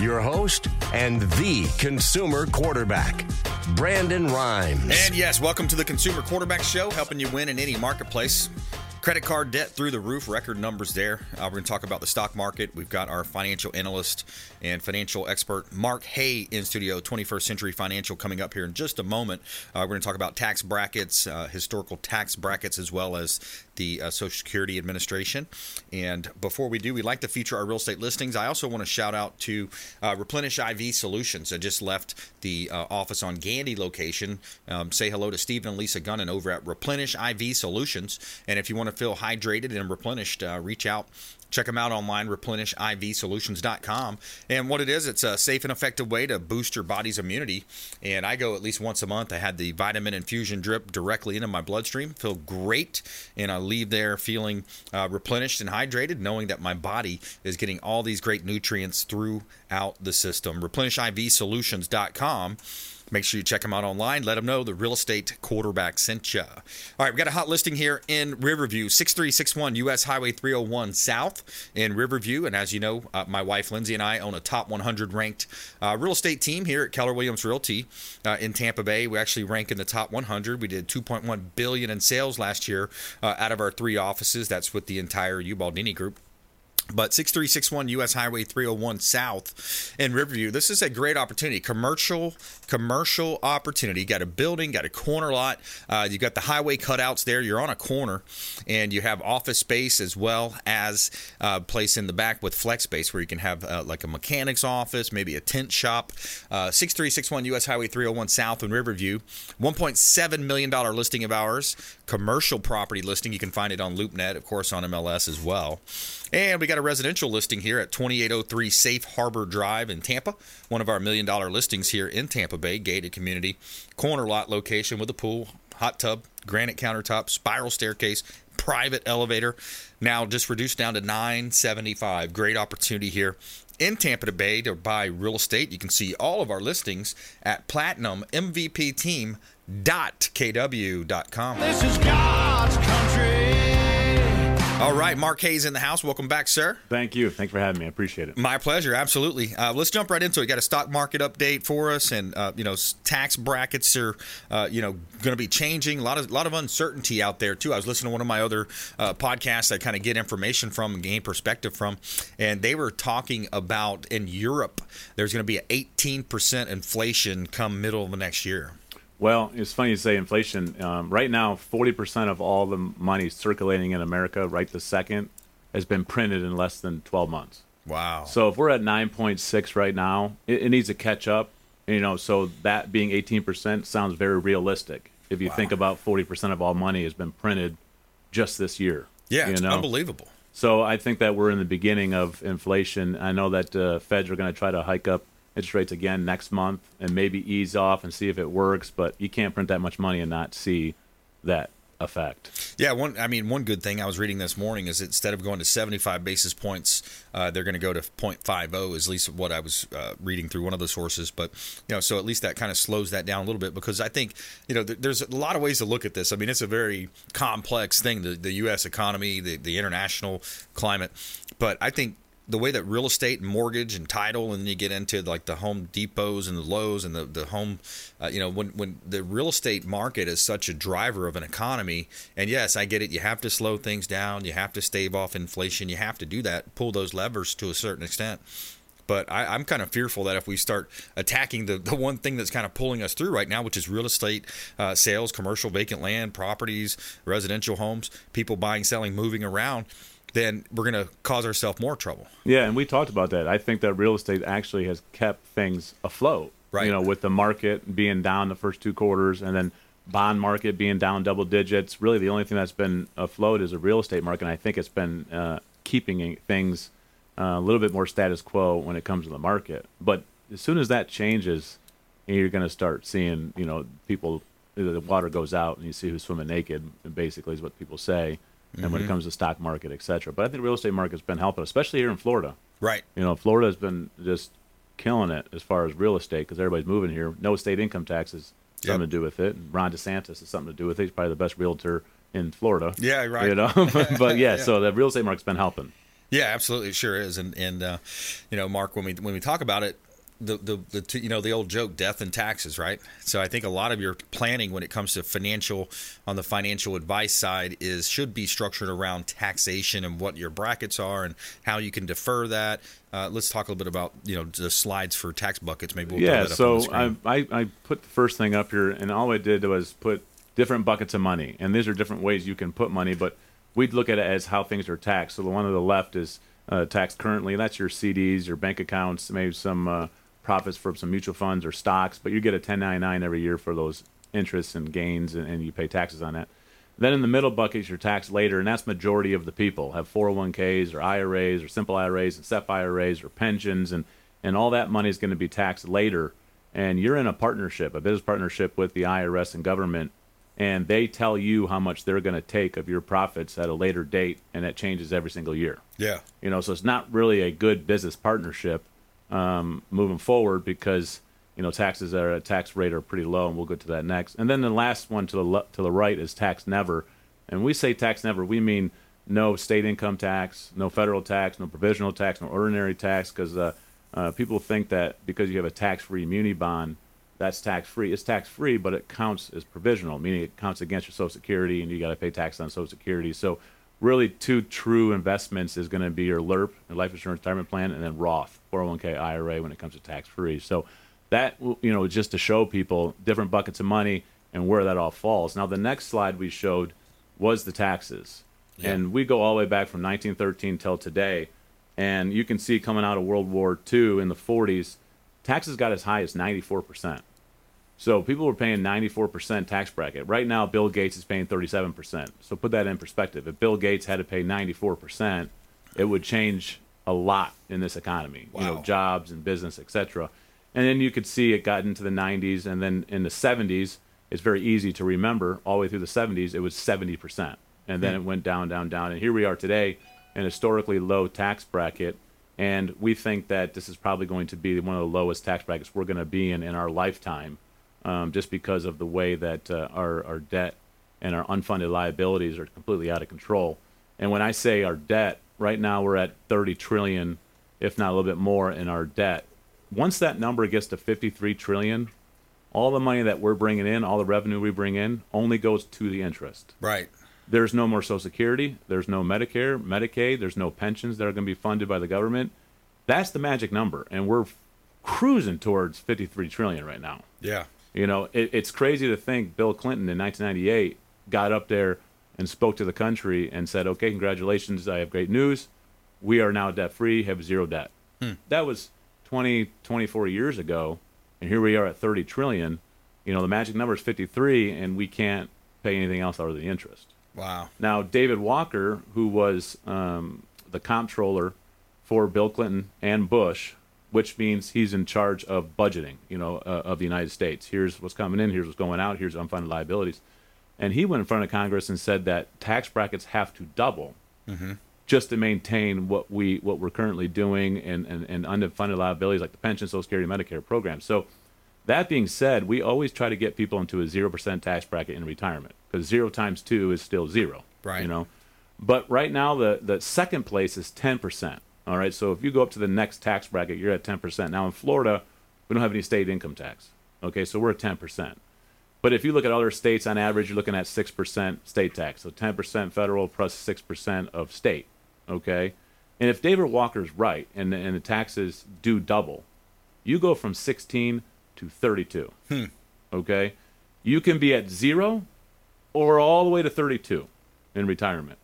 Your host and the consumer quarterback, Brandon Rhymes. And yes, welcome to the Consumer Quarterback Show, helping you win in any marketplace. Credit card debt through the roof, record numbers there. Uh, we're going to talk about the stock market. We've got our financial analyst and financial expert, Mark Haye, in studio, 21st Century Financial, coming up here in just a moment. Uh, we're going to talk about tax brackets, uh, historical tax brackets, as well as the uh, Social Security Administration. And before we do, we like to feature our real estate listings. I also want to shout out to uh, Replenish IV Solutions. I just left the uh, office on Gandy location. Um, say hello to Stephen and Lisa Gunnan over at Replenish IV Solutions. And if you want to feel hydrated and replenished, uh, reach out Check them out online, replenishivsolutions.com. And what it is, it's a safe and effective way to boost your body's immunity. And I go at least once a month. I had the vitamin infusion drip directly into my bloodstream. Feel great. And I leave there feeling uh, replenished and hydrated, knowing that my body is getting all these great nutrients throughout the system. ReplenishIVSolutions.com. Make sure you check them out online. Let them know the real estate quarterback sent you. All right, we got a hot listing here in Riverview, 6361 US Highway 301 South in Riverview. And as you know, uh, my wife Lindsay and I own a top 100 ranked uh, real estate team here at Keller Williams Realty uh, in Tampa Bay. We actually rank in the top 100. We did 2.1 billion in sales last year uh, out of our three offices. That's with the entire Ubaldini Group. But 6361 US Highway 301 South in Riverview. This is a great opportunity. Commercial, commercial opportunity. You got a building, got a corner lot. Uh, you got the highway cutouts there. You're on a corner, and you have office space as well as uh, place in the back with flex space where you can have uh, like a mechanic's office, maybe a tent shop. Uh, 6361 US Highway 301 South in Riverview. 1.7 million dollar listing of ours. Commercial property listing. You can find it on LoopNet, of course, on MLS as well. And we got a residential listing here at 2803 Safe Harbor Drive in Tampa, one of our million dollar listings here in Tampa Bay, gated community, corner lot location with a pool, hot tub, granite countertop, spiral staircase, private elevator. Now just reduced down to 975. Great opportunity here in Tampa Bay to buy real estate. You can see all of our listings at platinummvpteam.kw.com. This is God's country. All right, Mark Haye's in the house. Welcome back, sir. Thank you. Thanks for having me. I appreciate it. My pleasure. Absolutely. Uh, let's jump right into it. You got a stock market update for us, and uh, you know, tax brackets are uh, you know going to be changing. A lot of lot of uncertainty out there too. I was listening to one of my other uh, podcasts. I kind of get information from and gain perspective from, and they were talking about in Europe there's going to be an 18% inflation come middle of the next year. Well, it's funny you say inflation. Um, right now, 40% of all the money circulating in America right this second has been printed in less than 12 months. Wow. So if we're at 9.6 right now, it, it needs to catch up. You know, so that being 18% sounds very realistic. If you Wow. think about 40% of all money has been printed just this year. Yeah, you it's know? unbelievable. So I think that we're in the beginning of inflation. I know that uh, Feds are going to try to hike up interest rates again next month and maybe ease off and see if it works. But you can't print that much money and not see that effect. Yeah, one. I mean, one good thing I was reading this morning is instead of going to 75 basis points, uh, they're going to go to 0.50. Is at least what I was uh, reading through one of the sources. But you know, so at least that kind of slows that down a little bit because I think you know th- there's a lot of ways to look at this. I mean, it's a very complex thing, the, the U.S. economy, the, the international climate. But I think the way that real estate and mortgage and title, and then you get into like the Home Depots and the Lowe's and the the home, uh, you know, when when the real estate market is such a driver of an economy. And yes, I get it. You have to slow things down. You have to stave off inflation. You have to do that. Pull those levers to a certain extent. But I, I'm kind of fearful that if we start attacking the, the one thing that's kind of pulling us through right now, which is real estate uh, sales, commercial vacant land, properties, residential homes, people buying, selling, moving around, then we're going to cause ourselves more trouble. Yeah, and we talked about that. I think that real estate actually has kept things afloat. Right. You know, with the market being down the first two quarters and then bond market being down double digits. Really, the only thing that's been afloat is the real estate market. And I think it's been uh, keeping things uh, a little bit more status quo when it comes to the market. But as soon as that changes, you're going to start seeing, you know, people the water goes out and you see who's swimming naked. Basically, is what people say. And when it comes to stock market, et cetera. But I think real estate market's been helping, especially here in Florida. Right. You know, Florida has been just killing it as far as real estate because everybody's moving here. No state income taxes, something Yep. to do with it. Ron DeSantis has something to do with it. He's probably the best realtor in Florida. Yeah, right. You know, but yeah, so the real estate market's been helping. Yeah, absolutely, it sure is. And and uh, you know, Mark, when we when we talk about it, the the, the two, you know the old joke, death and taxes, right? So I think a lot of your planning when it comes to financial on the financial advice side is should be structured around taxation and what your brackets are and how you can defer that. Uh, let's talk a little bit about you know the slides for tax buckets. Maybe we'll yeah, that up on the so. I, I I put the first thing up here, and all I did was put different buckets of money, and these are different ways you can put money, but we'd look at it as how things are taxed. So the one on the left is uh, taxed currently, that's your CDs, your bank accounts, maybe some uh, profits from some mutual funds or stocks, but you get a 1099 every year for those interests and gains, and, and you pay taxes on that. Then in the middle bucket is your tax later, and that's majority of the people have 401ks or IRAs or simple IRAs and SEP IRAs or pensions, and and all that money is going to be taxed later. And you're in a partnership, a business partnership with the IRS and government, and they tell you how much they're going to take of your profits at a later date, and that changes every single year. yeah, You know, so it's not really a good business partnership um, moving forward because you know taxes are a tax rate are pretty low, and we'll get to that next. And then the last one to the le- to the right is tax never, and we say tax never, we mean no state income tax, no federal tax, no provisional tax, no ordinary tax, because uh, uh, people think that because you have a tax-free muni bond, that's tax-free. It's tax-free, but it counts as provisional, meaning it counts against your Social Security, and you got to pay tax on Social Security. So really two true investments is going to be your LIRP, your life insurance retirement plan, and then Roth, 401k IRA when it comes to tax free. So that you know just to show people different buckets of money and where that all falls. Now the next slide we showed was the taxes, and we go all the way back from 1913 till today, and you can see coming out of World War II in the 40s, taxes got as high as 94 percent. So people were paying 94% tax bracket. Right now, Bill Gates is paying 37%. So put that in perspective. If Bill Gates had to pay 94%, it would change a lot in this economy. You know, jobs and business, etc. And then you could see it got into the 90s, and then in the 70s, it's very easy to remember. All the way through the 70s, it was 70%, and then hmm. it went down, down, down, and here we are today, an historically low tax bracket. And we think that this is probably going to be one of the lowest tax brackets we're going to be in in our lifetime um, just because of the way that uh, our, our debt and our unfunded liabilities are completely out of control. And when I say our debt, right now we're at 30 trillion, if not a little bit more, in our debt. Once that number gets to 53 trillion, all the money that we're bringing in, all the revenue we bring in, only goes to the interest. right. There's no more Social Security. There's no Medicare, Medicaid. There's no pensions that are going to be funded by the government. That's the magic number, and we're cruising towards 53 trillion right now. Yeah, You know, it, it's crazy to think Bill Clinton in 1998 got up there and spoke to the country and said, "Okay, congratulations, I have great news. We are now debt free, have zero debt." That was 20, 24 years ago, and here we are at 30 trillion. You know, the magic number is 53, and we can't pay anything else other than the interest. wow. Now, David Walker, who was um, the comptroller for Bill Clinton and Bush, which means he's in charge of budgeting, you know, uh, of the United States. Here's what's coming in, here's what's going out, here's unfunded liabilities. And he went in front of Congress and said that tax brackets have to double just to maintain what we what we're currently doing and, and, and unfunded liabilities like the pension, Social Security, Medicare program. So that being said, we always try to get people into a zero percent tax bracket in retirement because zero times two is still zero. Right. You know, but right now the the second place is ten percent. All right. So if you go up to the next tax bracket, you're at ten percent. Now in Florida, we don't have any state income tax. Okay, so we're at ten percent. But if you look at other states, on average, you're looking at six percent state tax. So ten percent federal plus plus six percent of state. Okay, and if David Walker's right and and the taxes do double, you go from 16 to 32. Hmm. Okay, you can be at zero or all the way to 32 in retirement,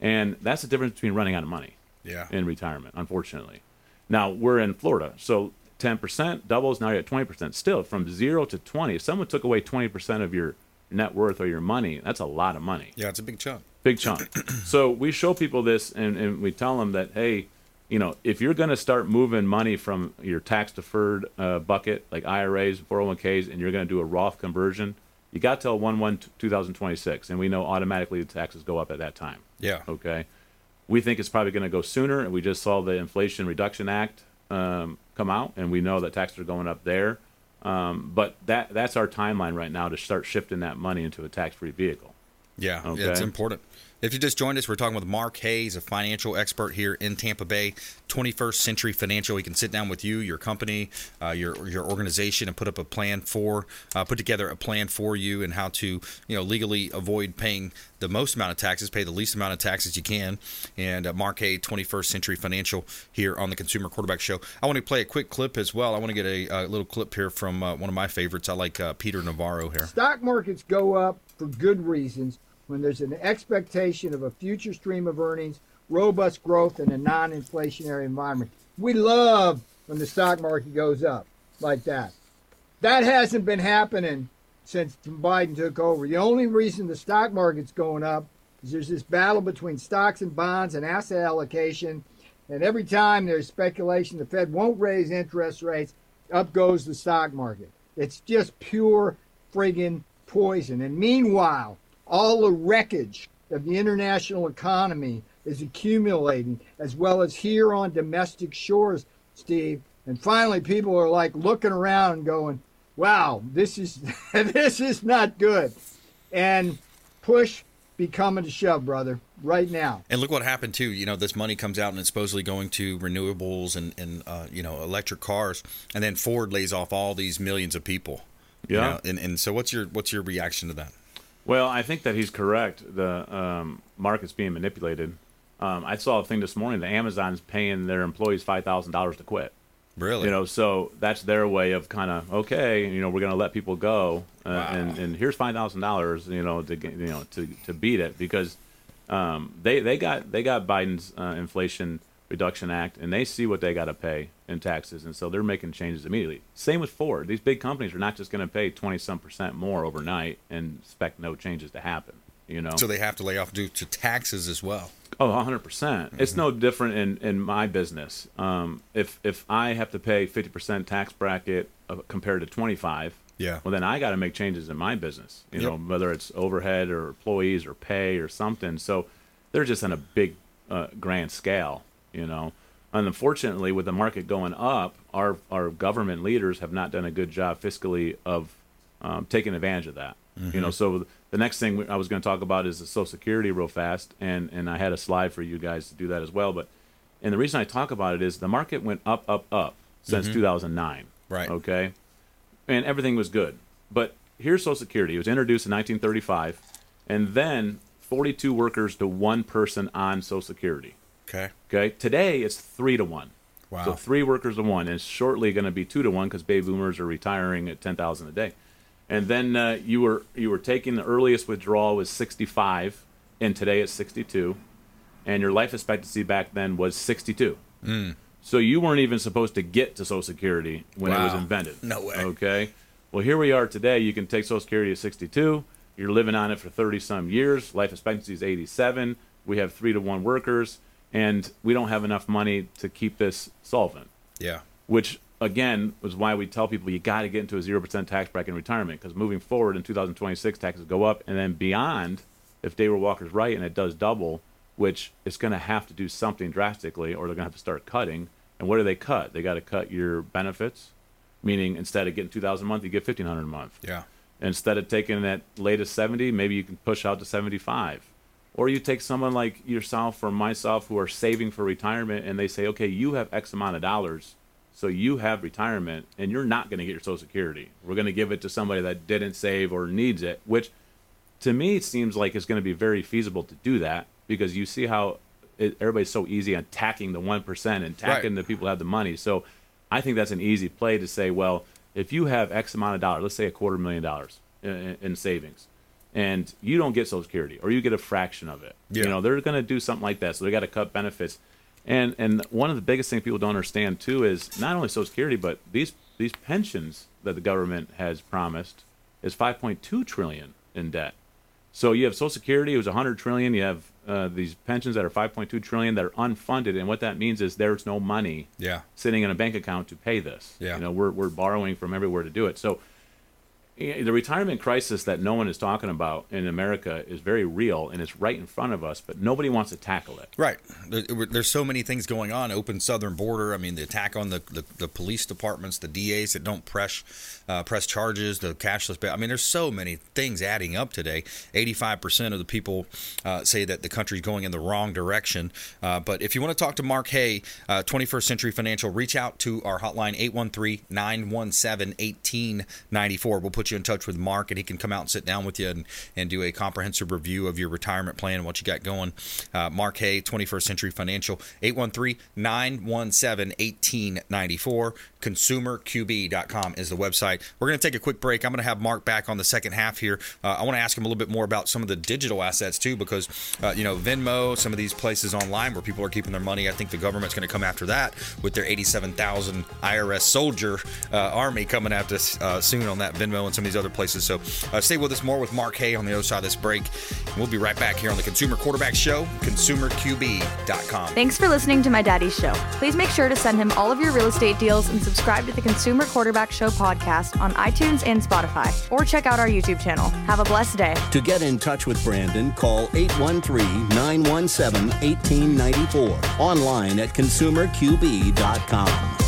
and that's the difference between running out of money Yeah. in retirement, unfortunately. Now we're in Florida, so 10% doubles. Now you're at 20%. Still, from zero to 20, if someone took away 20% of your net worth or your money, that's a lot of money Yeah, it's a big chunk. big chunk. so we show people this and, and we tell them that, hey, you know, if you're going to start moving money from your tax deferred uh, bucket like IRAs, 401ks, and you're going to do a Roth conversion, You got till 1 1 2026, and we know automatically the taxes go up at that time. Yeah. Okay. We think it's probably going to go sooner, and we just saw the Inflation Reduction Act um, come out, and we know that taxes are going up there. Um, but that that's our timeline right now to start shifting that money into a tax-free vehicle. Yeah, Okay. it's important. If you just joined us, we're talking with Mark Hayes, a financial expert here in Tampa Bay, 21st Century Financial. He can sit down with you, your company, uh, your your organization, and put up a plan for, uh, put together a plan for you and how to, you know, legally avoid paying the most amount of taxes, pay the least amount of taxes you can. And uh, Mark Hayes, 21st Century Financial, here on the Consumer Quarterback Show. I want to play a quick clip as well. I want to get a, a little clip here from uh, one of my favorites. I like uh, Peter Navarro here. Stock markets go up for good reasons when there's an expectation of a future stream of earnings, robust growth, in a non inflationary environment. We love when the stock market goes up like that. That hasn't been happening since Biden took over. The only reason the stock market's going up is there's this battle between stocks and bonds and asset allocation. And every time there's speculation the Fed won't raise interest rates, up goes the stock market. It's just pure friggin' poison. And meanwhile, all the wreckage of the international economy is accumulating, as well as here on domestic shores, Steve. And finally, people are like looking around and going, "Wow, this is this is not good," and push becoming a shove, brother, right now. And look what happened too. You know, this money comes out and it's supposedly going to renewables and and uh, you know electric cars, and then Ford lays off all these millions of people. you Yeah. know? and and so what's your what's your reaction to that? Well, I think that he's correct. The um, market's being manipulated. Um, I saw a thing this morning that Amazon's paying their employees five thousand dollars to quit. Really? You know, so that's their way of kind of okay. You know, we're going to let people go, uh, Wow. and and here's five thousand dollars. You know, to you know to to beat it because um, they they got they got Biden's uh, Inflation Reduction Act, and they see what they got to pay in taxes, and so they're making changes immediately. Same with Ford. These big companies are not just going to pay twenty some percent more overnight and expect no changes to happen. You know, so they have to lay off due to taxes as well. Oh, 100%. percent It's no different in, in my business. Um, if if I have to pay 50% tax bracket uh, compared to 25, Yeah. well then I got to make changes in my business, you know, whether it's overhead or employees or pay or something. So they're just on a big uh, grand scale, you know. And unfortunately, with the market going up, our our government leaders have not done a good job fiscally of um, taking advantage of that. You know, so the next thing I was going to talk about is the Social Security real fast, and and I had a slide for you guys to do that as well. But and the reason I talk about it is the market went up, up, up since 2009. Right. Okay. And everything was good, but here's Social Security. It was introduced in 1935, and then 42 workers to one person on Social Security. Okay. Okay. Today it's three to one. Wow. So three workers to one, and it's shortly going to be two to one because baby boomers are retiring at ten thousand a day. And then uh, you were you were taking the earliest withdrawal was sixty five, and today it's sixty two, and your life expectancy back then was sixty two. So you weren't even supposed to get to Social Security when it was invented. No way. Okay. Well, here we are today. You can take Social Security at 62. You're living on it for 30 some years. Life expectancy is 87. We have three to one workers, and we don't have enough money to keep this solvent. Yeah. Which again was why we tell people you got to get into a zero percent tax bracket in retirement because moving forward in 2026 taxes go up, and then beyond, if David Walker's right and it does double, which it's going to have to do something drastically, or they're going to have to start cutting. And what do they cut? They got to cut your benefits, meaning instead of getting 2,000 a month, you get 1,500 a month. Yeah. Instead of taking that latest 70, maybe you can push out to 75. Or you take someone like yourself or myself who are saving for retirement and they say, okay, you have X amount of dollars, so you have retirement and you're not going to get your Social Security. We're going to give it to somebody that didn't save or needs it, which to me seems like it's going to be very feasible to do that because you see how it, everybody's so easy on attacking the 1% and attacking Right. the people who have the money. So I think that's an easy play to say, well, if you have X amount of dollars, let's say a quarter million dollars in, in savings, and you don't get Social Security or you get a fraction of it, Yeah. you know, they're going to do something like that. So they got to cut benefits. And and one of the biggest things people don't understand too is not only Social Security, but these these pensions that the government has promised is 5.2 trillion in debt. So you have Social Security, it was 100 trillion. You have uh, these pensions that are 5.2 trillion that are unfunded, and what that means is there's no money Yeah. sitting in a bank account to pay this. Yeah. You know, we're we're borrowing from everywhere to do it. So the retirement crisis that no one is talking about in America is very real and it's right in front of us, but nobody wants to tackle it. Right. There's so many things going on. Open southern border. I mean, the attack on the, the, the police departments, the DAs that don't press uh, press charges, the cashless. I mean, there's so many things adding up today. 85% of the people uh, say that the country's going in the wrong direction. Uh, but if you want to talk to Mark Haye, 21st uh, Century Financial, reach out to our hotline 813 917 1894. We'll put you in touch with Mark, and he can come out and sit down with you and, and do a comprehensive review of your retirement plan and what you got going. Uh, Mark Haye, 21st Century Financial, 813 917 1894. ConsumerQB.com is the website. We're going to take a quick break. I'm going to have Mark back on the second half here. Uh, I want to ask him a little bit more about some of the digital assets too, because uh, you know Venmo, some of these places online where people are keeping their money. I think the government's going to come after that with their 87,000 IRS soldier uh, army coming after us uh, soon on that Venmo and some of these other places. So uh, stay with us more with Mark Haye on the other side of this break. we'll be right back here on the Consumer Quarterback Show, ConsumerQB.com. Thanks for listening to my daddy's show. Please make sure to send him all of your real estate deals and subscribe to the Consumer Quarterback Show podcast on iTunes and Spotify, or check out our YouTube channel. Have a blessed day. To get in touch with Brandon, call 813 917 1894. Online at consumerqb.com.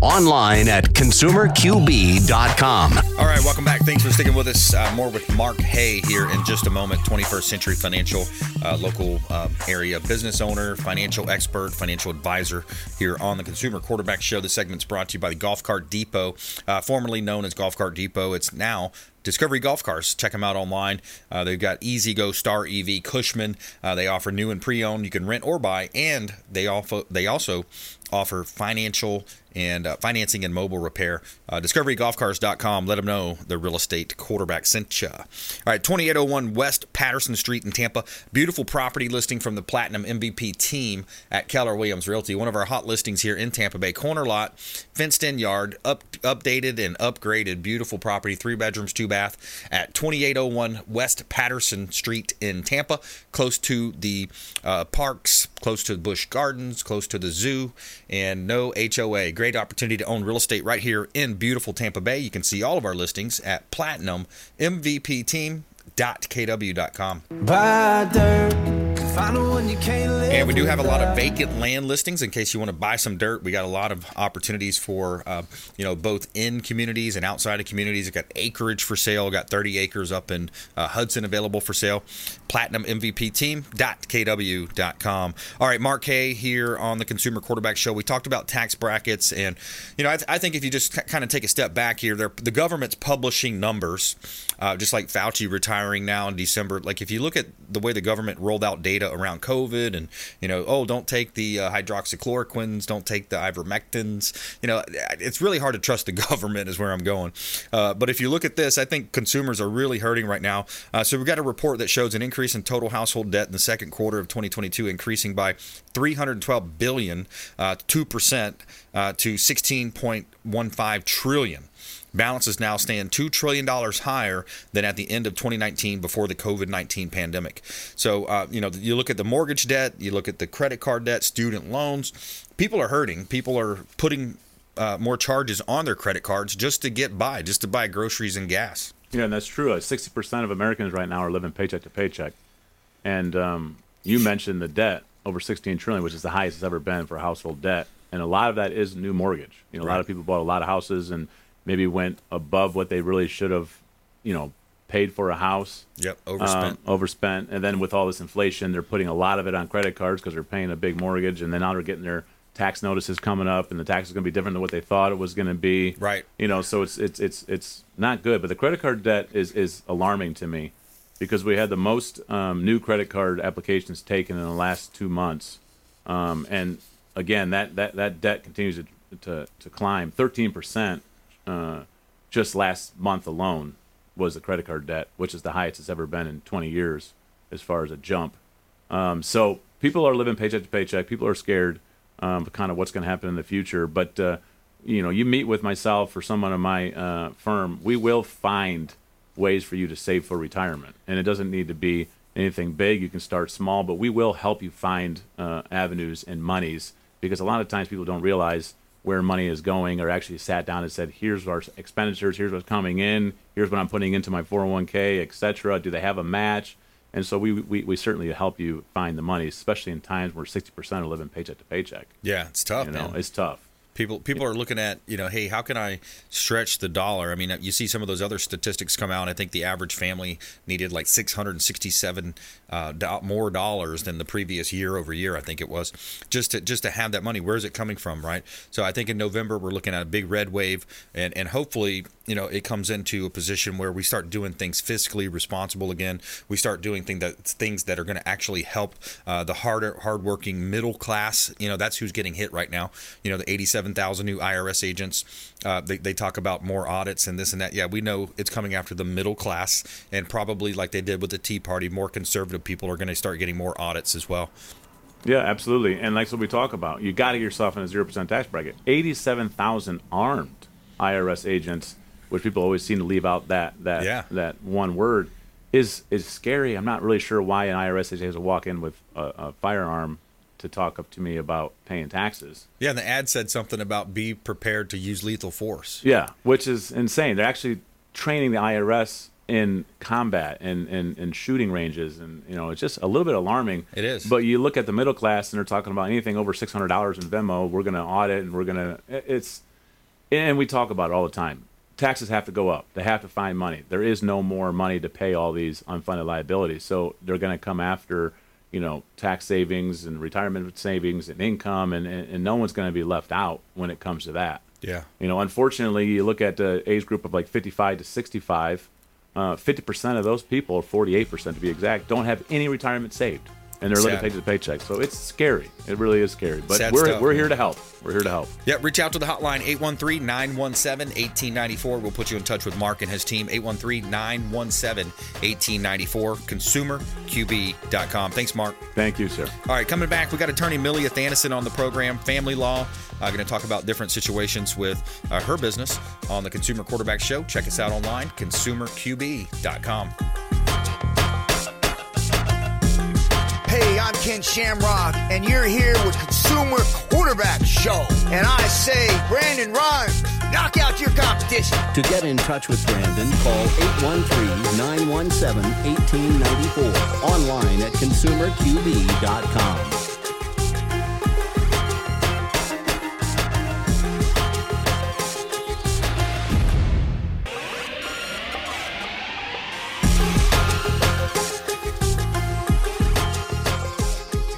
online at consumerqb.com. All right, welcome back. Thanks for sticking with us. Uh, more with Mark Haye here in just a moment. 21st Century Financial, uh, local uh, area business owner, financial expert, financial advisor here on the Consumer Quarterback Show. The segment's brought to you by the Golf Cart Depot, uh, formerly known as Golf Cart Depot. It's now Discovery Golf Cars. Check them out online. Uh, they've got E-Z-GO, Star EV, Cushman. Uh, they offer new and pre-owned. You can rent or buy, and they also they also offer financial and uh, financing and mobile repair. Uh, DiscoveryGolfCars.com. Let them know the real estate quarterback sent you. All right, 2801 West Patterson Street in Tampa. Beautiful property listing from the Platinum MVP team at Keller Williams Realty. One of our hot listings here in Tampa Bay. Corner lot, fenced in yard, up, updated and upgraded. Beautiful property, three bedrooms, two bath at 2801 West Patterson Street in Tampa, close to the uh, parks, close to Busch Gardens, close to the zoo, and no HOA. Great opportunity to own real estate right here in beautiful Tampa Bay. You can see all of our listings at platinummvpteam.kw.com. Buy dirt And we do have a lot of vacant land listings in case you want to buy some dirt. We got a lot of opportunities for, uh, you know, both in communities and outside of communities. We got acreage for sale. Got 30 acres up in uh, Hudson available for sale. PlatinumMVPTeam.kw.com. All right, Mark Haye here on the Consumer Quarterback Show. We talked about tax brackets, and you know, I, th- I think if you just kind of take a step back here, the government's publishing numbers, uh, just like Fauci retiring now in December. Like if you look at the way the government rolled out data around COVID, and you know, oh, don't take the uh, hydroxychloroquines, don't take the ivermectins. You know, it's really hard to trust the government, is where I'm going. Uh, but if you look at this, I think consumers are really hurting right now. Uh, so we've got a report that shows an increase in total household debt in the second quarter of 2022, increasing by 312 billion, uh, two percent, uh, to 16.15 trillion. Balances now stand $2 trillion higher than at the end of 2019 before the COVID 19 pandemic. So, uh, you know, you look at the mortgage debt, you look at the credit card debt, student loans, people are hurting. People are putting uh, more charges on their credit cards just to get by, just to buy groceries and gas. Yeah, and that's true. 60% of Americans right now are living paycheck to paycheck. And um, you mentioned the debt over 16 trillion, which is the highest it's ever been for household debt. And a lot of that is new mortgage. You know, a lot of people bought a lot of houses and maybe went above what they really should have, you know, paid for a house. Yep, overspent. Um, overspent. And then with all this inflation, they're putting a lot of it on credit cards because they're paying a big mortgage. And then now they're getting their tax notices coming up, and the tax is going to be different than what they thought it was going to be. Right. You know, so it's it's it's it's not good. But the credit card debt is is alarming to me because we had the most um, new credit card applications taken in the last two months, um, and again that that that debt continues to to, to climb. Thirteen percent uh, just last month alone was the credit card debt, which is the highest it's ever been in 20 years as far as a jump. Um, so people are living paycheck to paycheck. People are scared um, kind of what's going to happen in the future. But uh, you know, you meet with myself or someone in my uh, firm, we will find ways for you to save for retirement, and it doesn't need to be anything big. You can start small, but we will help you find uh, avenues and monies because a lot of times people don't realize where money is going or actually sat down and said here's our expenditures here's what's coming in here's what i'm putting into my 401k etc do they have a match? And so we, we, we certainly help you find the money especially in times where 60% are living paycheck to paycheck. Yeah it's tough you know man. it's tough People people are looking at you know, hey, how can I stretch the dollar? I mean, you see some of those other statistics come out. I think the average family needed like 667 uh, do- more dollars than the previous year over year. I think it was just to just to have that money. Where's it coming from, right? So I think in November we're looking at a big red wave, and and hopefully you know it comes into a position where we start doing things fiscally responsible again. We start doing things that things that are going to actually help uh, the harder hardworking middle class. You know, that's who's getting hit right now. You know, the 87 7,000 new IRS agents. Uh, they, they talk about more audits and this and that. Yeah, we know it's coming after the middle class, and probably like they did with the Tea Party, more conservative people are going to start getting more audits as well. Yeah, absolutely. And that's what we talk about. You got to get yourself in a 0% tax bracket. 87,000 armed IRS agents, which people always seem to leave out that that yeah. that one word, is is scary. I'm not really sure why an IRS agent has to walk in with a, a firearm to talk up to me about paying taxes. Yeah, and the ad said something about be prepared to use lethal force. Yeah, which is insane. They're actually training the IRS in combat and, and, and shooting ranges and you know it's just a little bit alarming it is but you look at the middle class and they're talking about anything over $600 in venmo we're going to audit and we're going to it's and we talk about it all the time taxes have to go up they have to find money there is no more money to pay all these unfunded liabilities so they're going to come after you know tax savings and retirement savings and income and, and, and no one's going to be left out when it comes to that. Yeah. You know unfortunately you look at the age group of like 55 to 65 uh, 50% of those people or 48% to be exact don't have any retirement saved and they're living paycheck to paycheck. So it's scary. It really is scary. But Sad we're stuff, we're man. here to help. We're here to help. Yeah, reach out to the hotline 813-917-1894. We'll put you in touch with Mark and his team 813-917-1894 consumerqb.com. Thanks Mark. Thank you, sir. All right, coming back, we got attorney Milly Athanason on the program, family law. Uh, going to talk about different situations with uh, her business on the Consumer Quarterback Show. Check us out online, consumerqb.com. Hey, I'm Ken Shamrock, and you're here with Consumer Quarterback Show. And I say, Brandon Rhymes, Knock out your competition. To get in touch with Brandon, call 813-917-1894. Online at consumerqb.com.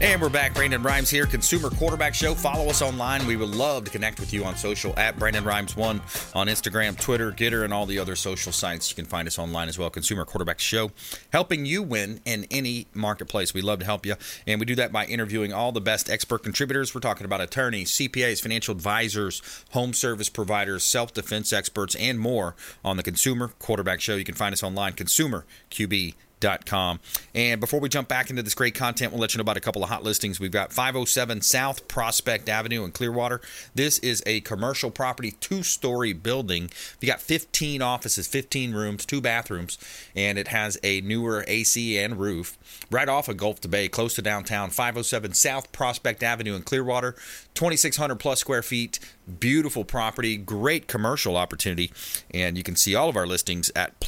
And we're back. Brandon Rhymes here, Consumer Quarterback Show. Follow us online. We would love to connect with you on social at Brandon Rhymes1 on Instagram, Twitter, GETTR, and all the other social sites. You can find us online as well. Consumer Quarterback Show, helping you win in any marketplace. We love to help you. And we do that by interviewing all the best expert contributors. We're talking about attorneys, CPAs, financial advisors, home service providers, self defense experts, and more on the Consumer Quarterback Show. You can find us online, consumerqb.com Com. And before we jump back into this great content, we'll let you know about a couple of hot listings. We've got 507 South Prospect Avenue in Clearwater. This is a commercial property, two story building. You got 15 offices, 15 rooms, two bathrooms, and it has a newer AC and roof right off of Gulf to Bay, close to downtown. 507 South Prospect Avenue in Clearwater. 2,600 plus square feet, beautiful property, great commercial opportunity. And you can see all of our listings at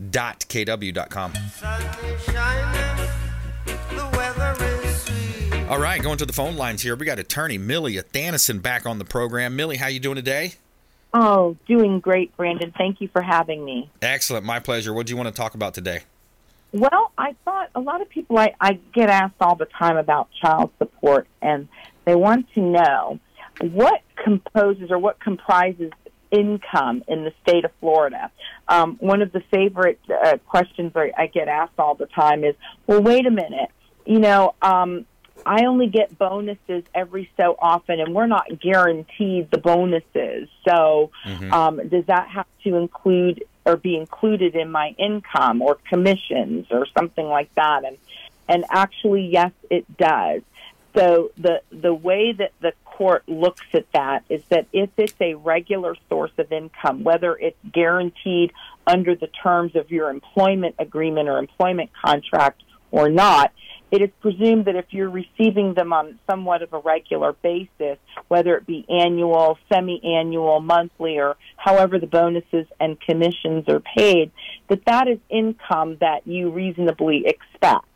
platinummvpteam.kw.com. All right, going to the phone lines here. We got attorney Milly Athanason back on the program. Milly, how you doing today? Oh, doing great, Brandon. Thank you for having me. Excellent, my pleasure. What do you want to talk about today? Well, I thought a lot of people I, I get asked all the time about child support, and they want to know what composes or what comprises income in the state of Florida. Um, one of the favorite uh, questions I, I get asked all the time is, well, wait a minute, you know, um, I only get bonuses every so often, and we're not guaranteed the bonuses. So, mm-hmm. um, does that have to include or be included in my income or commissions or something like that? And and actually, yes, it does. So the the way that the court looks at that is that if it's a regular source of income, whether it's guaranteed under the terms of your employment agreement or employment contract or not, it is presumed that if you're receiving them on somewhat of a regular basis, whether it be annual, semi-annual, monthly, or however the bonuses and commissions are paid, that that is income that you reasonably expect.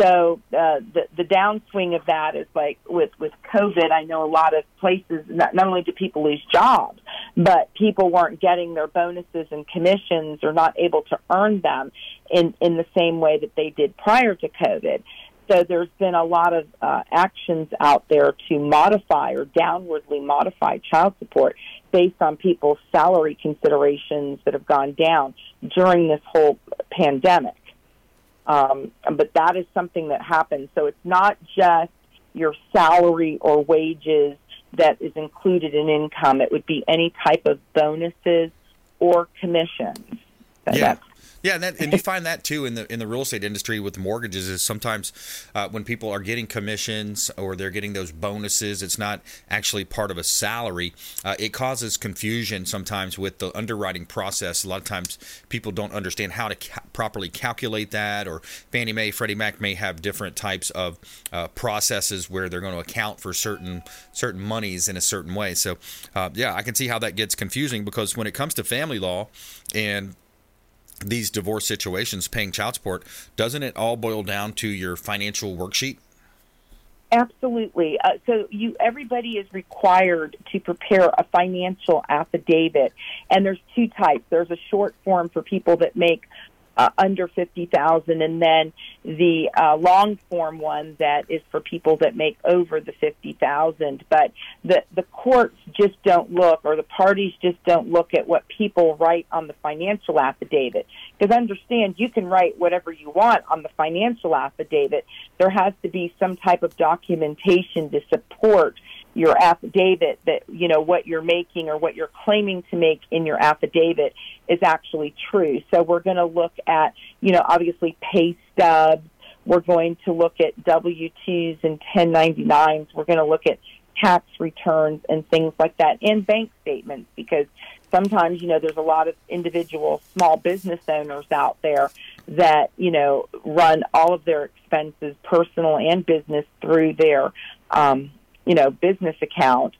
So uh, the the downswing of that is like with with COVID. I know a lot of places. Not, not only do people lose jobs, but people weren't getting their bonuses and commissions or not able to earn them in in the same way that they did prior to COVID. So there's been a lot of uh, actions out there to modify or downwardly modify child support based on people's salary considerations that have gone down during this whole pandemic. Um, but that is something that happens. So it's not just your salary or wages that is included in income. It would be any type of bonuses or commissions. So yeah. Yeah, and, that, and you find that too in the in the real estate industry with mortgages is sometimes uh, when people are getting commissions or they're getting those bonuses, it's not actually part of a salary. Uh, it causes confusion sometimes with the underwriting process. A lot of times people don't understand how to ca- properly calculate that, or Fannie Mae, Freddie Mac may have different types of uh, processes where they're going to account for certain certain monies in a certain way. So, uh, yeah, I can see how that gets confusing because when it comes to family law and these divorce situations paying child support, doesn't it all boil down to your financial worksheet? Absolutely. Uh, so you, everybody is required to prepare a financial affidavit, and there's two types. There's a short form for people that make uh, under 50,000 and then the uh, long form one that is for people that make over the 50,000 but the the courts just don't look or the parties just don't look at what people write on the financial affidavit. Because understand you can write whatever you want on the financial affidavit. There has to be some type of documentation to support your affidavit that you know what you're making or what you're claiming to make in your affidavit is actually true. So we're going to look at you know obviously pay stubs. We're going to look at W 2s and 1099s. We're going to look at tax returns and things like that, and bank statements because sometimes, you know, there's a lot of individual small business owners out there that, you know, run all of their expenses, personal and business, through their, um, you know, business account.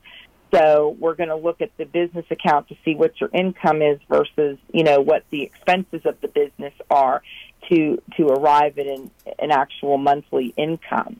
So we're going to look at the business account to see what your income is versus, you know, what the expenses of the business are to to arrive at an, an actual monthly income.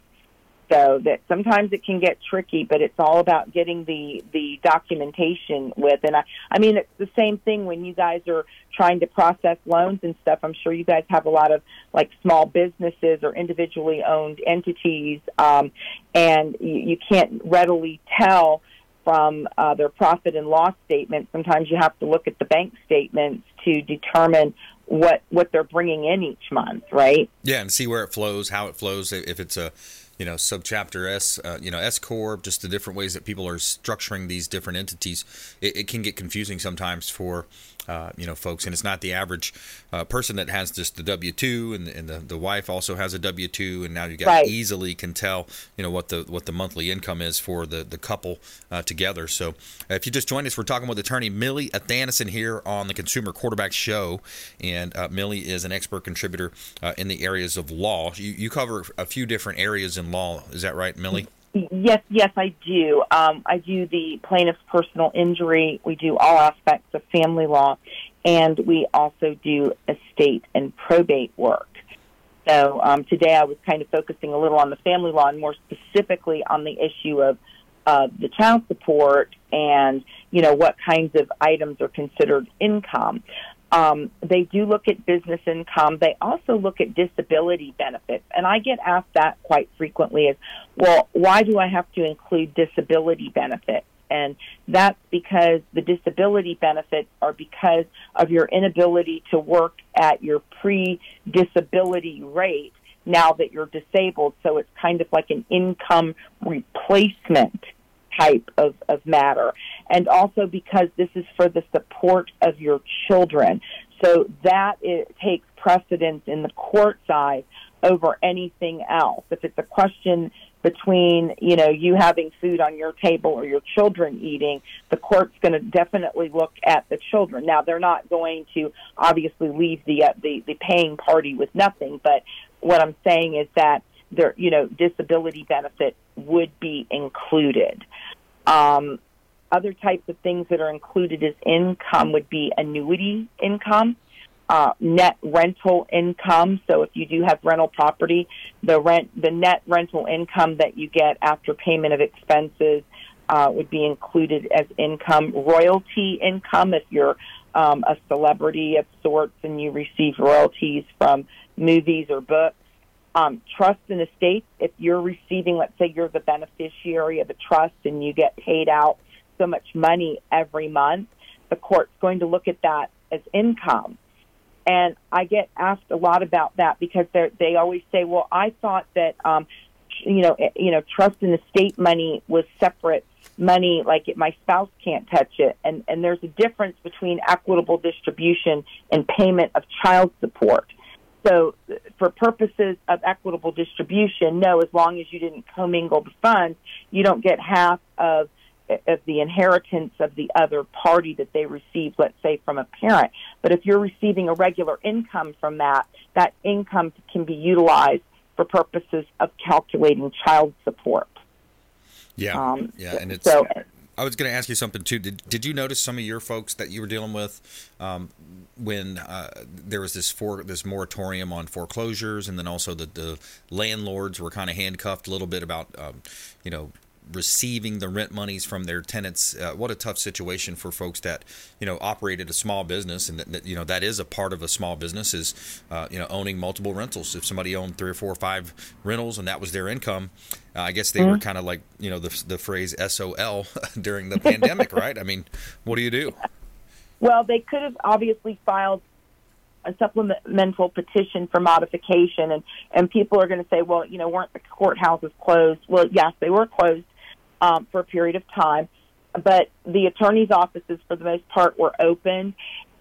So that sometimes it can get tricky, but it's all about getting the the documentation with. And I, I mean, it's the same thing when you guys are trying to process loans and stuff. I'm sure you guys have a lot of like small businesses or individually owned entities, um, and you, you can't readily tell from uh, their profit and loss statement. Sometimes you have to look at the bank statements to determine what what they're bringing in each month, right? Yeah, and see where it flows, how it flows. If it's a you know subchapter S, uh, you know S corp, just the different ways that people are structuring these different entities, it, it can get confusing sometimes for uh, you know folks, and it's not the average uh, person that has just the W two, and, and the, the wife also has a W two, and now you Right. easily can tell you know what the what the monthly income is for the the couple uh, together. So if you just joined us, we're talking with attorney Milly Athanason here on the Consumer Quarterback Show, and uh, Milly is an expert contributor uh, in the areas of law. You, you cover a few different areas in law. Is that right, Milly? Yes, yes, I do. Um, I do the plaintiff's personal injury. We do all aspects of family law, and we also do estate and probate work. So um, today I was kind of focusing a little on the family law and more specifically on the issue of uh, the child support and you know what kinds of items are considered income. Um, they do look at business income. They also look at disability benefits, and I get asked that quite frequently: "Is well, why do I have to include disability benefits?" And that's because the disability benefits are because of your inability to work at your pre-disability rate now that you're disabled. So it's kind of like an income replacement type of, of matter. And also because this is for the support of your children. So that it takes precedence in the court side over anything else. If it's a question between, you know, you having food on your table or your children eating, the court's going to definitely look at the children. Now, they're not going to obviously leave the, uh, the, the paying party with nothing, but what I'm saying is that their, you know, disability benefit would be included. Um, other types of things that are included as income would be annuity income, uh, net rental income. So if you do have rental property, the rent, the net rental income that you get after payment of expenses uh, would be included as income. Royalty income, if you're um, a celebrity of sorts and you receive royalties from movies or books. Um, trust and estates, if you're receiving, let's say you're the beneficiary of a trust and you get paid out so much money every month, the court's going to look at that as income. And I get asked a lot about that because they they always say, "Well, I thought that um, you know, eh, you know, trust and estate money was separate money, like it, my spouse can't touch it." And and there's a difference between equitable distribution and payment of child support. So, for purposes of equitable distribution, no, as long as you didn't commingle the funds, you don't get half of of the inheritance of the other party that they received, let's say from a parent. But if you're receiving a regular income from that, that income can be utilized for purposes of calculating child support. Yeah, Um, yeah, and it's. so- I was going to ask you something too. Did Did you notice some of your folks that you were dealing with um, when uh, there was this for this moratorium on foreclosures, and then also the the landlords were kind of handcuffed a little bit about um, you know receiving the rent monies from their tenants. Uh, what a tough situation for folks that you know operated a small business, and that, that you know that is a part of a small business is uh, you know owning multiple rentals. If somebody owned three or four or five rentals and that was their income, uh, I guess they were Mhm. kind of like you know the the phrase SOL during the pandemic, right? I mean, what do you do? Well, they could have obviously filed a supplemental petition for modification, and and people are going to say, well, you know, weren't the courthouses closed? Well, yes, they were closed um, for a period of time, but the attorney's offices, for the most part, were open.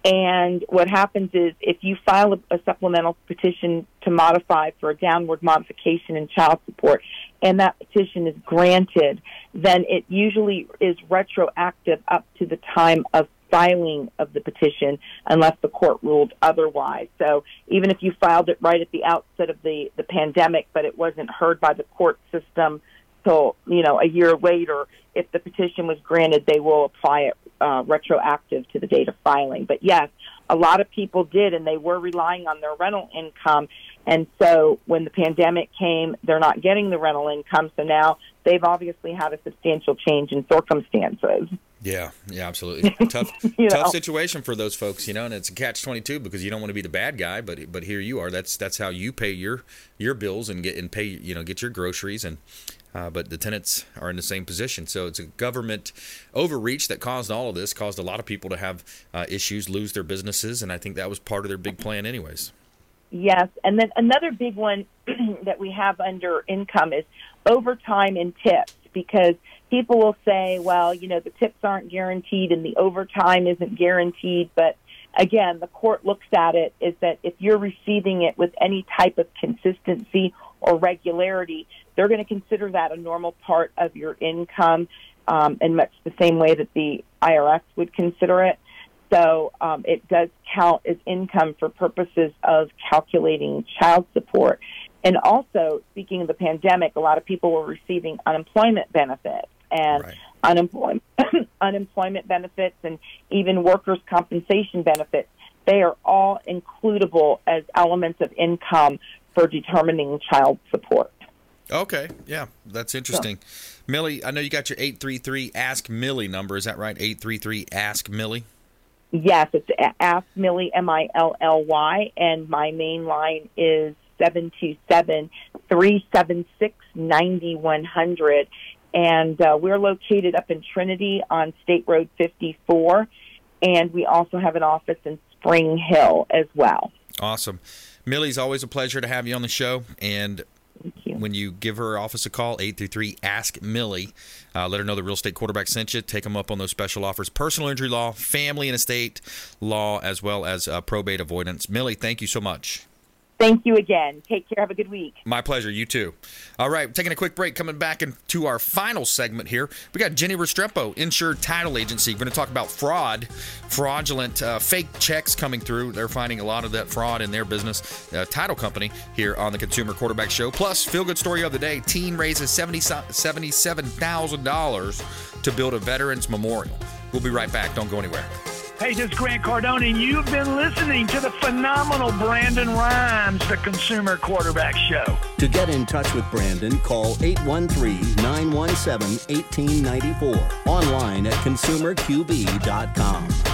And what happens is if you file a, a supplemental petition to modify for a downward modification in child support and that petition is granted, then it usually is retroactive up to the time of filing of the petition unless the court ruled otherwise. So even if you filed it right at the outset of the, the pandemic, but it wasn't heard by the court system till, you know, a year later, if the petition was granted, they will apply it uh, retroactive to the date of filing. But yes, a lot of people did, and they were relying on their rental income. And so when the pandemic came, they're not getting the rental income. So now they've obviously had a substantial change in circumstances. Yeah, yeah, absolutely. Tough, tough know. situation for those folks, you know, and it's a catch twenty two because you don't want to be the bad guy, but but here you are. That's that's how you pay your your bills and get and pay you know get your groceries and. Uh, but the tenants are in the same position, so it's a government overreach that caused all of this, caused a lot of people to have uh, issues, lose their businesses, and I think that was part of their big plan, anyways. Yes, and then another big one that we have under income is overtime and tips because people will say, well, you know, the tips aren't guaranteed and the overtime isn't guaranteed, but again, the court looks at it is that if you're receiving it with any type of consistency or regularity, they're going to consider that a normal part of your income um, in much the same way that the IRS would consider it. So um, it does count as income for purposes of calculating child support. And also, speaking of the pandemic, a lot of people were receiving unemployment benefits and unemployment unemployment benefits and even workers' compensation benefits. They are all includable as elements of income for determining child support. Okay, yeah, that's interesting. Milly, I know you got your eight three three Ask Milly number. Is that right? Eight three three Ask Milly. Yes, it's Ask Milly, M I L L Y, and my main line is 727 376 9100. And uh, we're located up in Trinity on State Road 54. And we also have an office in Spring Hill as well. Awesome. Milly's always a pleasure to have you on the show. And when you give her office a call, 833 Ask Milly, uh, let her know the real estate quarterback sent you. Take them up on those special offers personal injury law, family and estate law, as well as uh, probate avoidance. Milly, thank you so much. Thank you again. Take care. Have a good week. My pleasure. You too. All right, taking a quick break. Coming back into our final segment here, we got Jennie Restrepo, Insured Title Agency. We're going to talk about fraud, fraudulent uh, fake checks coming through. They're finding a lot of that fraud in their business. Uh, title company here on the Consumer Quarterback Show. Plus, feel good story of the day: teen raises seventy seventy-seven thousand dollars to build a veterans memorial. We'll be right back. Don't go anywhere. Hey, this is Grant Cardone, and you've been listening to the phenomenal Brandon Rhymes, the Consumer Quarterback Show. To get in touch with Brandon, call 813-917-1894. Online at consumerqb.com.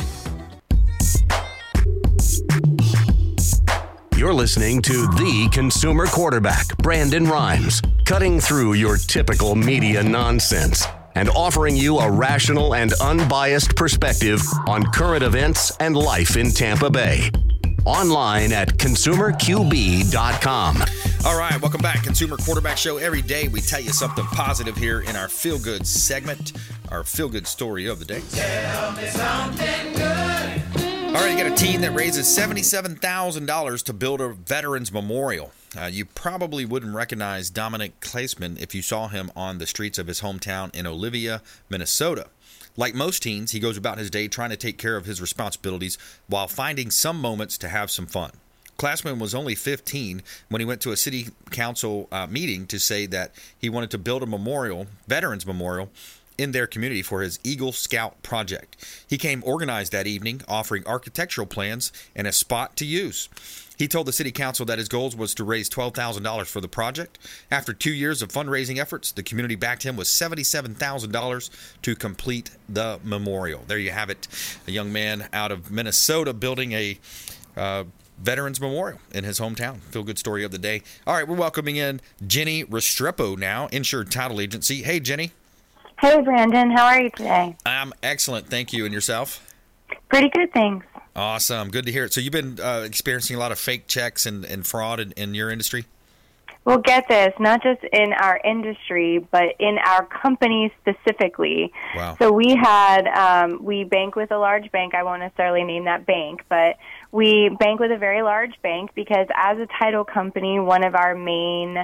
You're listening to the consumer quarterback, Brandon Rhymes, cutting through your typical media nonsense and offering you a rational and unbiased perspective on current events and life in Tampa Bay. Online at consumerqb.com. All right, welcome back. Consumer Quarterback Show. Every day we tell you something positive here in our feel good segment, our feel good story of the day. Tell me something good. All right, you got a team that raises $77,000 to build a veterans memorial. Uh, you probably wouldn't recognize Dominic Kleisman if you saw him on the streets of his hometown in Olivia, Minnesota. Like most teens, he goes about his day trying to take care of his responsibilities while finding some moments to have some fun. Classman was only 15 when he went to a city council uh, meeting to say that he wanted to build a memorial, veterans memorial, in their community for his Eagle Scout project. He came organized that evening, offering architectural plans and a spot to use. He told the city council that his goals was to raise $12,000 for the project. After two years of fundraising efforts, the community backed him with $77,000 to complete the memorial. There you have it. A young man out of Minnesota building a uh, Veterans Memorial in his hometown. Feel good story of the day. All right, we're welcoming in Jennie Restrepo now, Insured Title Agency. Hey, Jennie. Hey, Brandon. How are you today? I'm excellent. Thank you. And yourself? Pretty good, thanks. Awesome. Good to hear it. So, you've been uh, experiencing a lot of fake checks and, and fraud in, in your industry? Well, get this, not just in our industry, but in our company specifically. Wow. So we had, um, we bank with a large bank. I won't necessarily name that bank, but we bank with a very large bank because as a title company, one of our main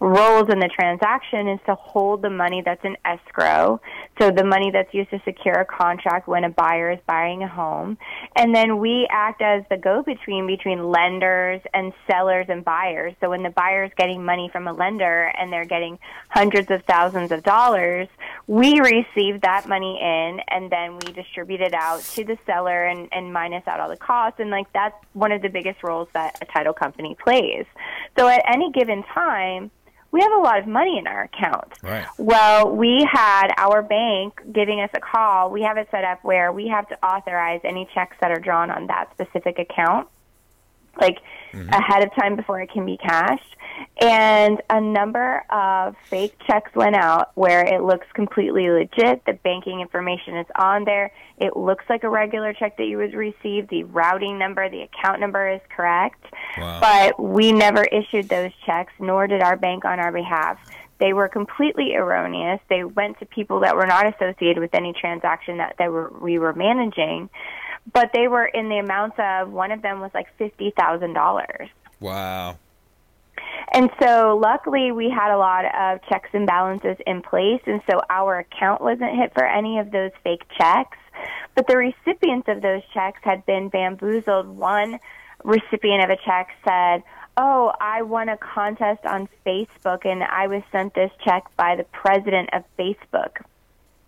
roles in the transaction is to hold the money that's in escrow. So the money that's used to secure a contract when a buyer is buying a home. And then we act as the go-between between lenders and sellers and buyers. So when the buyer is getting money from a lender and they're getting hundreds of thousands of dollars, we receive that money in and then we distribute it out to the seller and, and minus out all the costs. And like that's one of the biggest roles that a title company plays. So at any given time, we have a lot of money in our account. Right. Well, we had our bank giving us a call. We have it set up where we have to authorize any checks that are drawn on that specific account, like mm-hmm. ahead of time before it can be cashed. And a number of fake checks went out where it looks completely legit. The banking information is on there. It looks like a regular check that you would receive. The routing number, the account number is correct. But we never issued those checks, nor did our bank on our behalf. They were completely erroneous. They went to people that were not associated with any transaction that they were, we were managing, but they were in the amounts of one of them was like fifty thousand dollars. Wow. And so luckily we had a lot of checks and balances in place and so our account wasn't hit for any of those fake checks. But the recipients of those checks had been bamboozled. One recipient of a check said, Oh, I won a contest on Facebook and I was sent this check by the president of Facebook,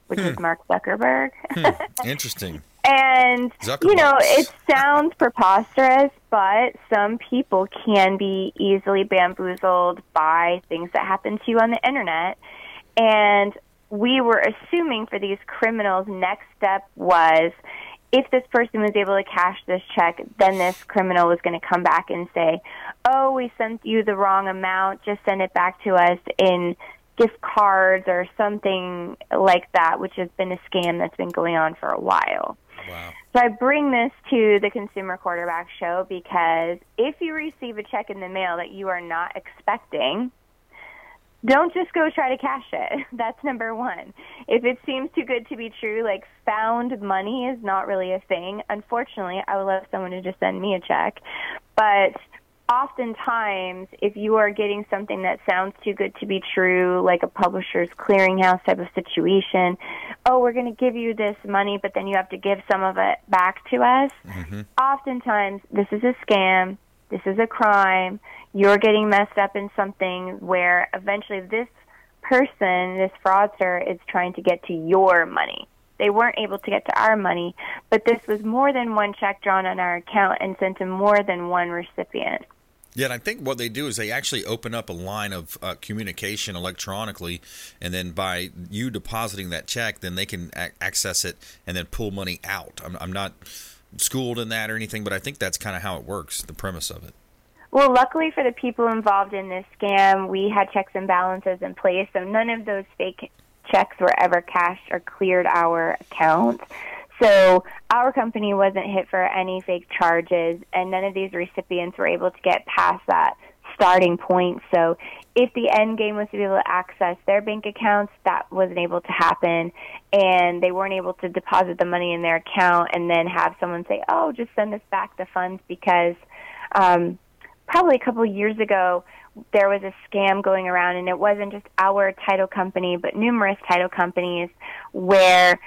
which is Hmm. Mark Zuckerberg. Hmm. Interesting. And you know, it sounds preposterous, but some people can be easily bamboozled by things that happen to you on the internet. And we were assuming for these criminals, next step was if this person was able to cash this check, then this criminal was going to come back and say, "Oh, we sent you the wrong amount. Just send it back to us in gift cards or something like that," which has been a scam that's been going on for a while. Wow. So I bring this to the Consumer Quarterback Show because if you receive a check in the mail that you are not expecting, don't just go try to cash it. That's number one. If it seems too good to be true, like found money is not really a thing. Unfortunately, I would love someone to just send me a check. But oftentimes, if you are getting something that sounds too good to be true, like a publisher's clearinghouse type of situation, oh, we're going to give you this money, but then you have to give some of it back to us. Mm-hmm. Oftentimes, this is a scam. This is a crime. You're getting messed up in something where eventually this person, this fraudster, is trying to get to your money. They weren't able to get to our money, but this was more than one check drawn on our account and sent to more than one recipient. Yeah, and I think what they do is they actually open up a line of uh, communication electronically, and then by you depositing that check, then they can access it and then pull money out. I'm, I'm not schooled in that or anything, but I think that's kind of how it works, the premise of it. Well, luckily for the people involved in this scam, we had checks and balances in place, so none of those fake checks were ever cashed or cleared our account. So our company wasn't hit for any fake charges, and none of these recipients were able to get past that starting point. So if the end game was to be able to access their bank accounts, that wasn't able to happen, and they weren't able to deposit the money in their account and then have someone say, "Oh, just send us back the funds," because um, probably a couple of years ago there was a scam going around, and it wasn't just our title company, but numerous title companies where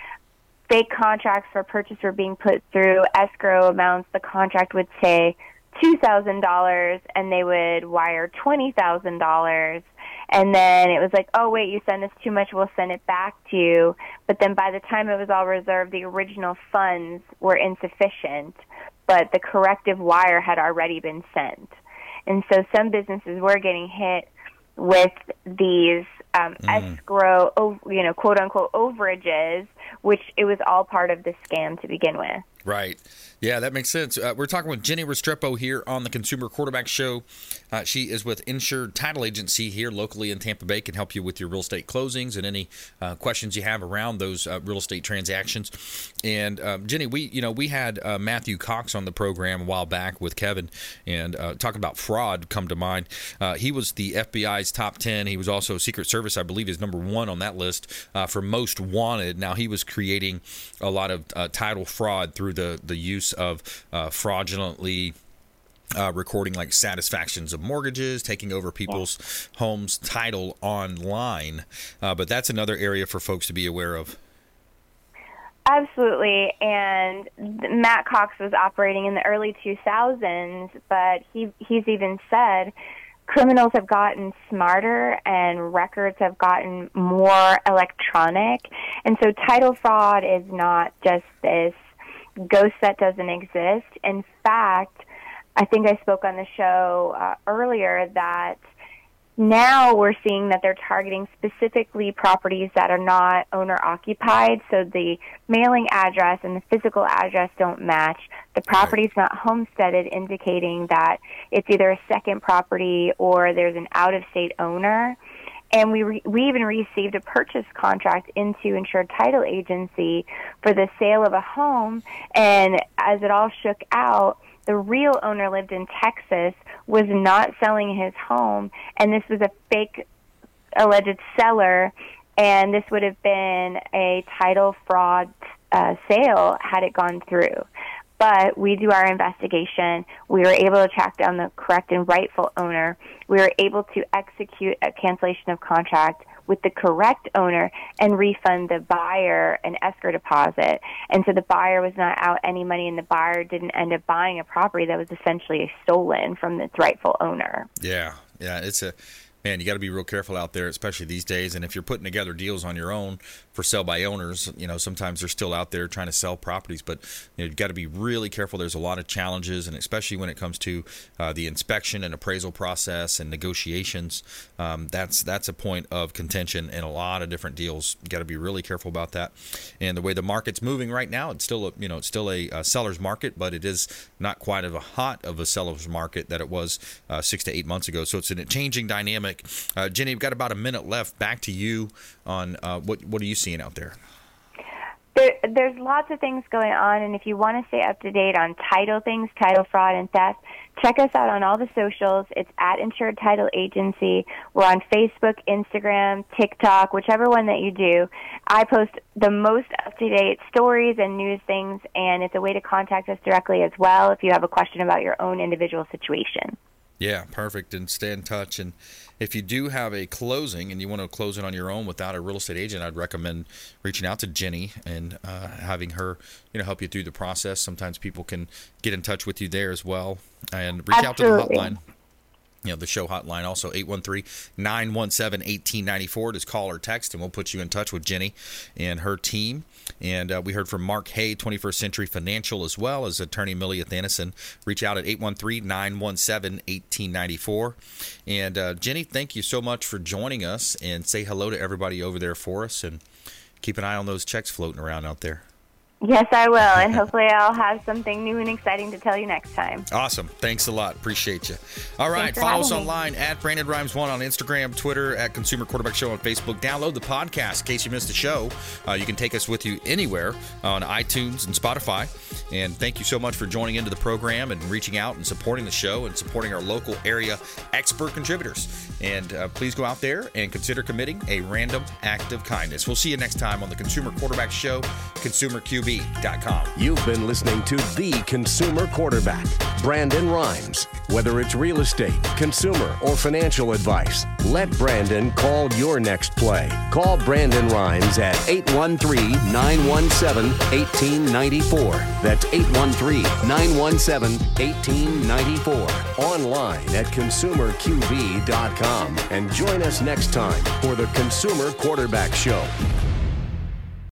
fake contracts for purchase were being put through escrow amounts. The contract would say $2,000 and they would wire $20,000 and then it was like, "Oh wait, you sent us too much, we'll send it back to you." But then by the time it was all reserved, the original funds were insufficient, but the corrective wire had already been sent. And so some businesses were getting hit with these um, Mm. escrow, you know, quote unquote overages, which it was all part of the scam to begin with. Right. Yeah, that makes sense. Uh, we're talking with Jennie Restrepo here on the Consumer Quarterback Show. Uh, she is with Insured Title Agency here locally in Tampa Bay, can help you with your real estate closings and any uh, questions you have around those uh, real estate transactions. And um, Jennie, we you know we had uh, Matthew Cox on the program a while back with Kevin, and uh, talking about fraud come to mind. He was the FBI's top ten. He was also Secret Service, I believe, is number one on that list for most wanted. Now he was creating a lot of title fraud through the the use of uh, fraudulently. Uh, recording like satisfactions of mortgages, taking over people's homes title online, uh, but that's another area for folks to be aware of. Absolutely. And Matt Cox was operating in the early 2000s, but he he's even said criminals have gotten smarter and records have gotten more electronic. And so title fraud is not just this ghost that doesn't exist. In fact, I think I spoke on the show uh, earlier that now we're seeing that they're targeting specifically properties that are not owner occupied. So the mailing address and the physical address don't match. The property's not homesteaded, indicating that it's either a second property or there's an out of state owner. And we, re- we even received a purchase contract into Insured Title Agency for the sale of a home. And as it all shook out, the real owner lived in Texas, was not selling his home, and this was a fake alleged seller, and this would have been a title fraud uh, sale had it gone through. But we do our investigation. We were able to track down the correct and rightful owner. We were able to execute a cancellation of contract with the correct owner and refund the buyer an escrow deposit. And so the buyer was not out any money and the buyer didn't end up buying a property that was essentially stolen from its rightful owner. Yeah, yeah, it's a man. You got to be real careful out there, especially these days. And if you're putting together deals on your own for sale by owners, you know sometimes they're still out there trying to sell properties, but you know, you've got to be really careful. There's a lot of challenges, and especially when it comes to uh, the inspection and appraisal process and negotiations, um, that's that's a point of contention in a lot of different deals. You got to be really careful about that. And the way the market's moving right now, it's still a, you know it's still a, uh seller's market, but it is not quite of a hot of a seller's market that it was uh, six to eight months ago. So it's a changing dynamic. Uh, Jennie, we've got about a minute left. Back to you on uh, what what are you seeing out there? There, there's lots of things going on, and if you want to stay up to date on title things, title fraud, and theft, check us out on all the socials. It's at Insured Title Agency. We're on Facebook, Instagram, TikTok, whichever one that you do. I post the most up to date stories and news things, and it's a way to contact us directly as well if you have a question about your own individual situation. Yeah, perfect. And stay in touch. And if you do have a closing and you want to close it on your own without a real estate agent, I'd recommend reaching out to Jennie and uh, having her, you know, help you through the process. Sometimes people can get in touch with you there as well, and reach out to the hotline. You know, the show hotline also 813-917-1894. Just call or text and we'll put you in touch with Jennie and her team. And uh, we heard from Mark Haye, 21st Century Financial, as well as attorney Milly Athanason. Reach out at 813-917-1894. And uh, Jennie, thank you so much for joining us and say hello to everybody over there for us and keep an eye on those checks floating around out there. Yes, I will, and hopefully I'll have something new and exciting to tell you next time. Awesome. Thanks a lot. Appreciate you. All right. Follow us me. online at Brandon Rhymes One on Instagram, Twitter, at Consumer Quarterback Show on Facebook. Download the podcast in case you missed the show. Uh, you can take us with you anywhere on iTunes and Spotify. And thank you so much for joining into the program and reaching out and supporting the show and supporting our local area expert contributors. And uh, please go out there and consider committing a random act of kindness. We'll see you next time on the Consumer Quarterback Show, You've been listening to The Consumer Quarterback, Brandon Rhymes. Whether it's real estate, consumer, or financial advice, let Brandon call your next play. Call Brandon Rhymes at 813 917 1894. That's 813 917 1894. Online at consumerqb.com. And join us next time for the Consumer Quarterback Show.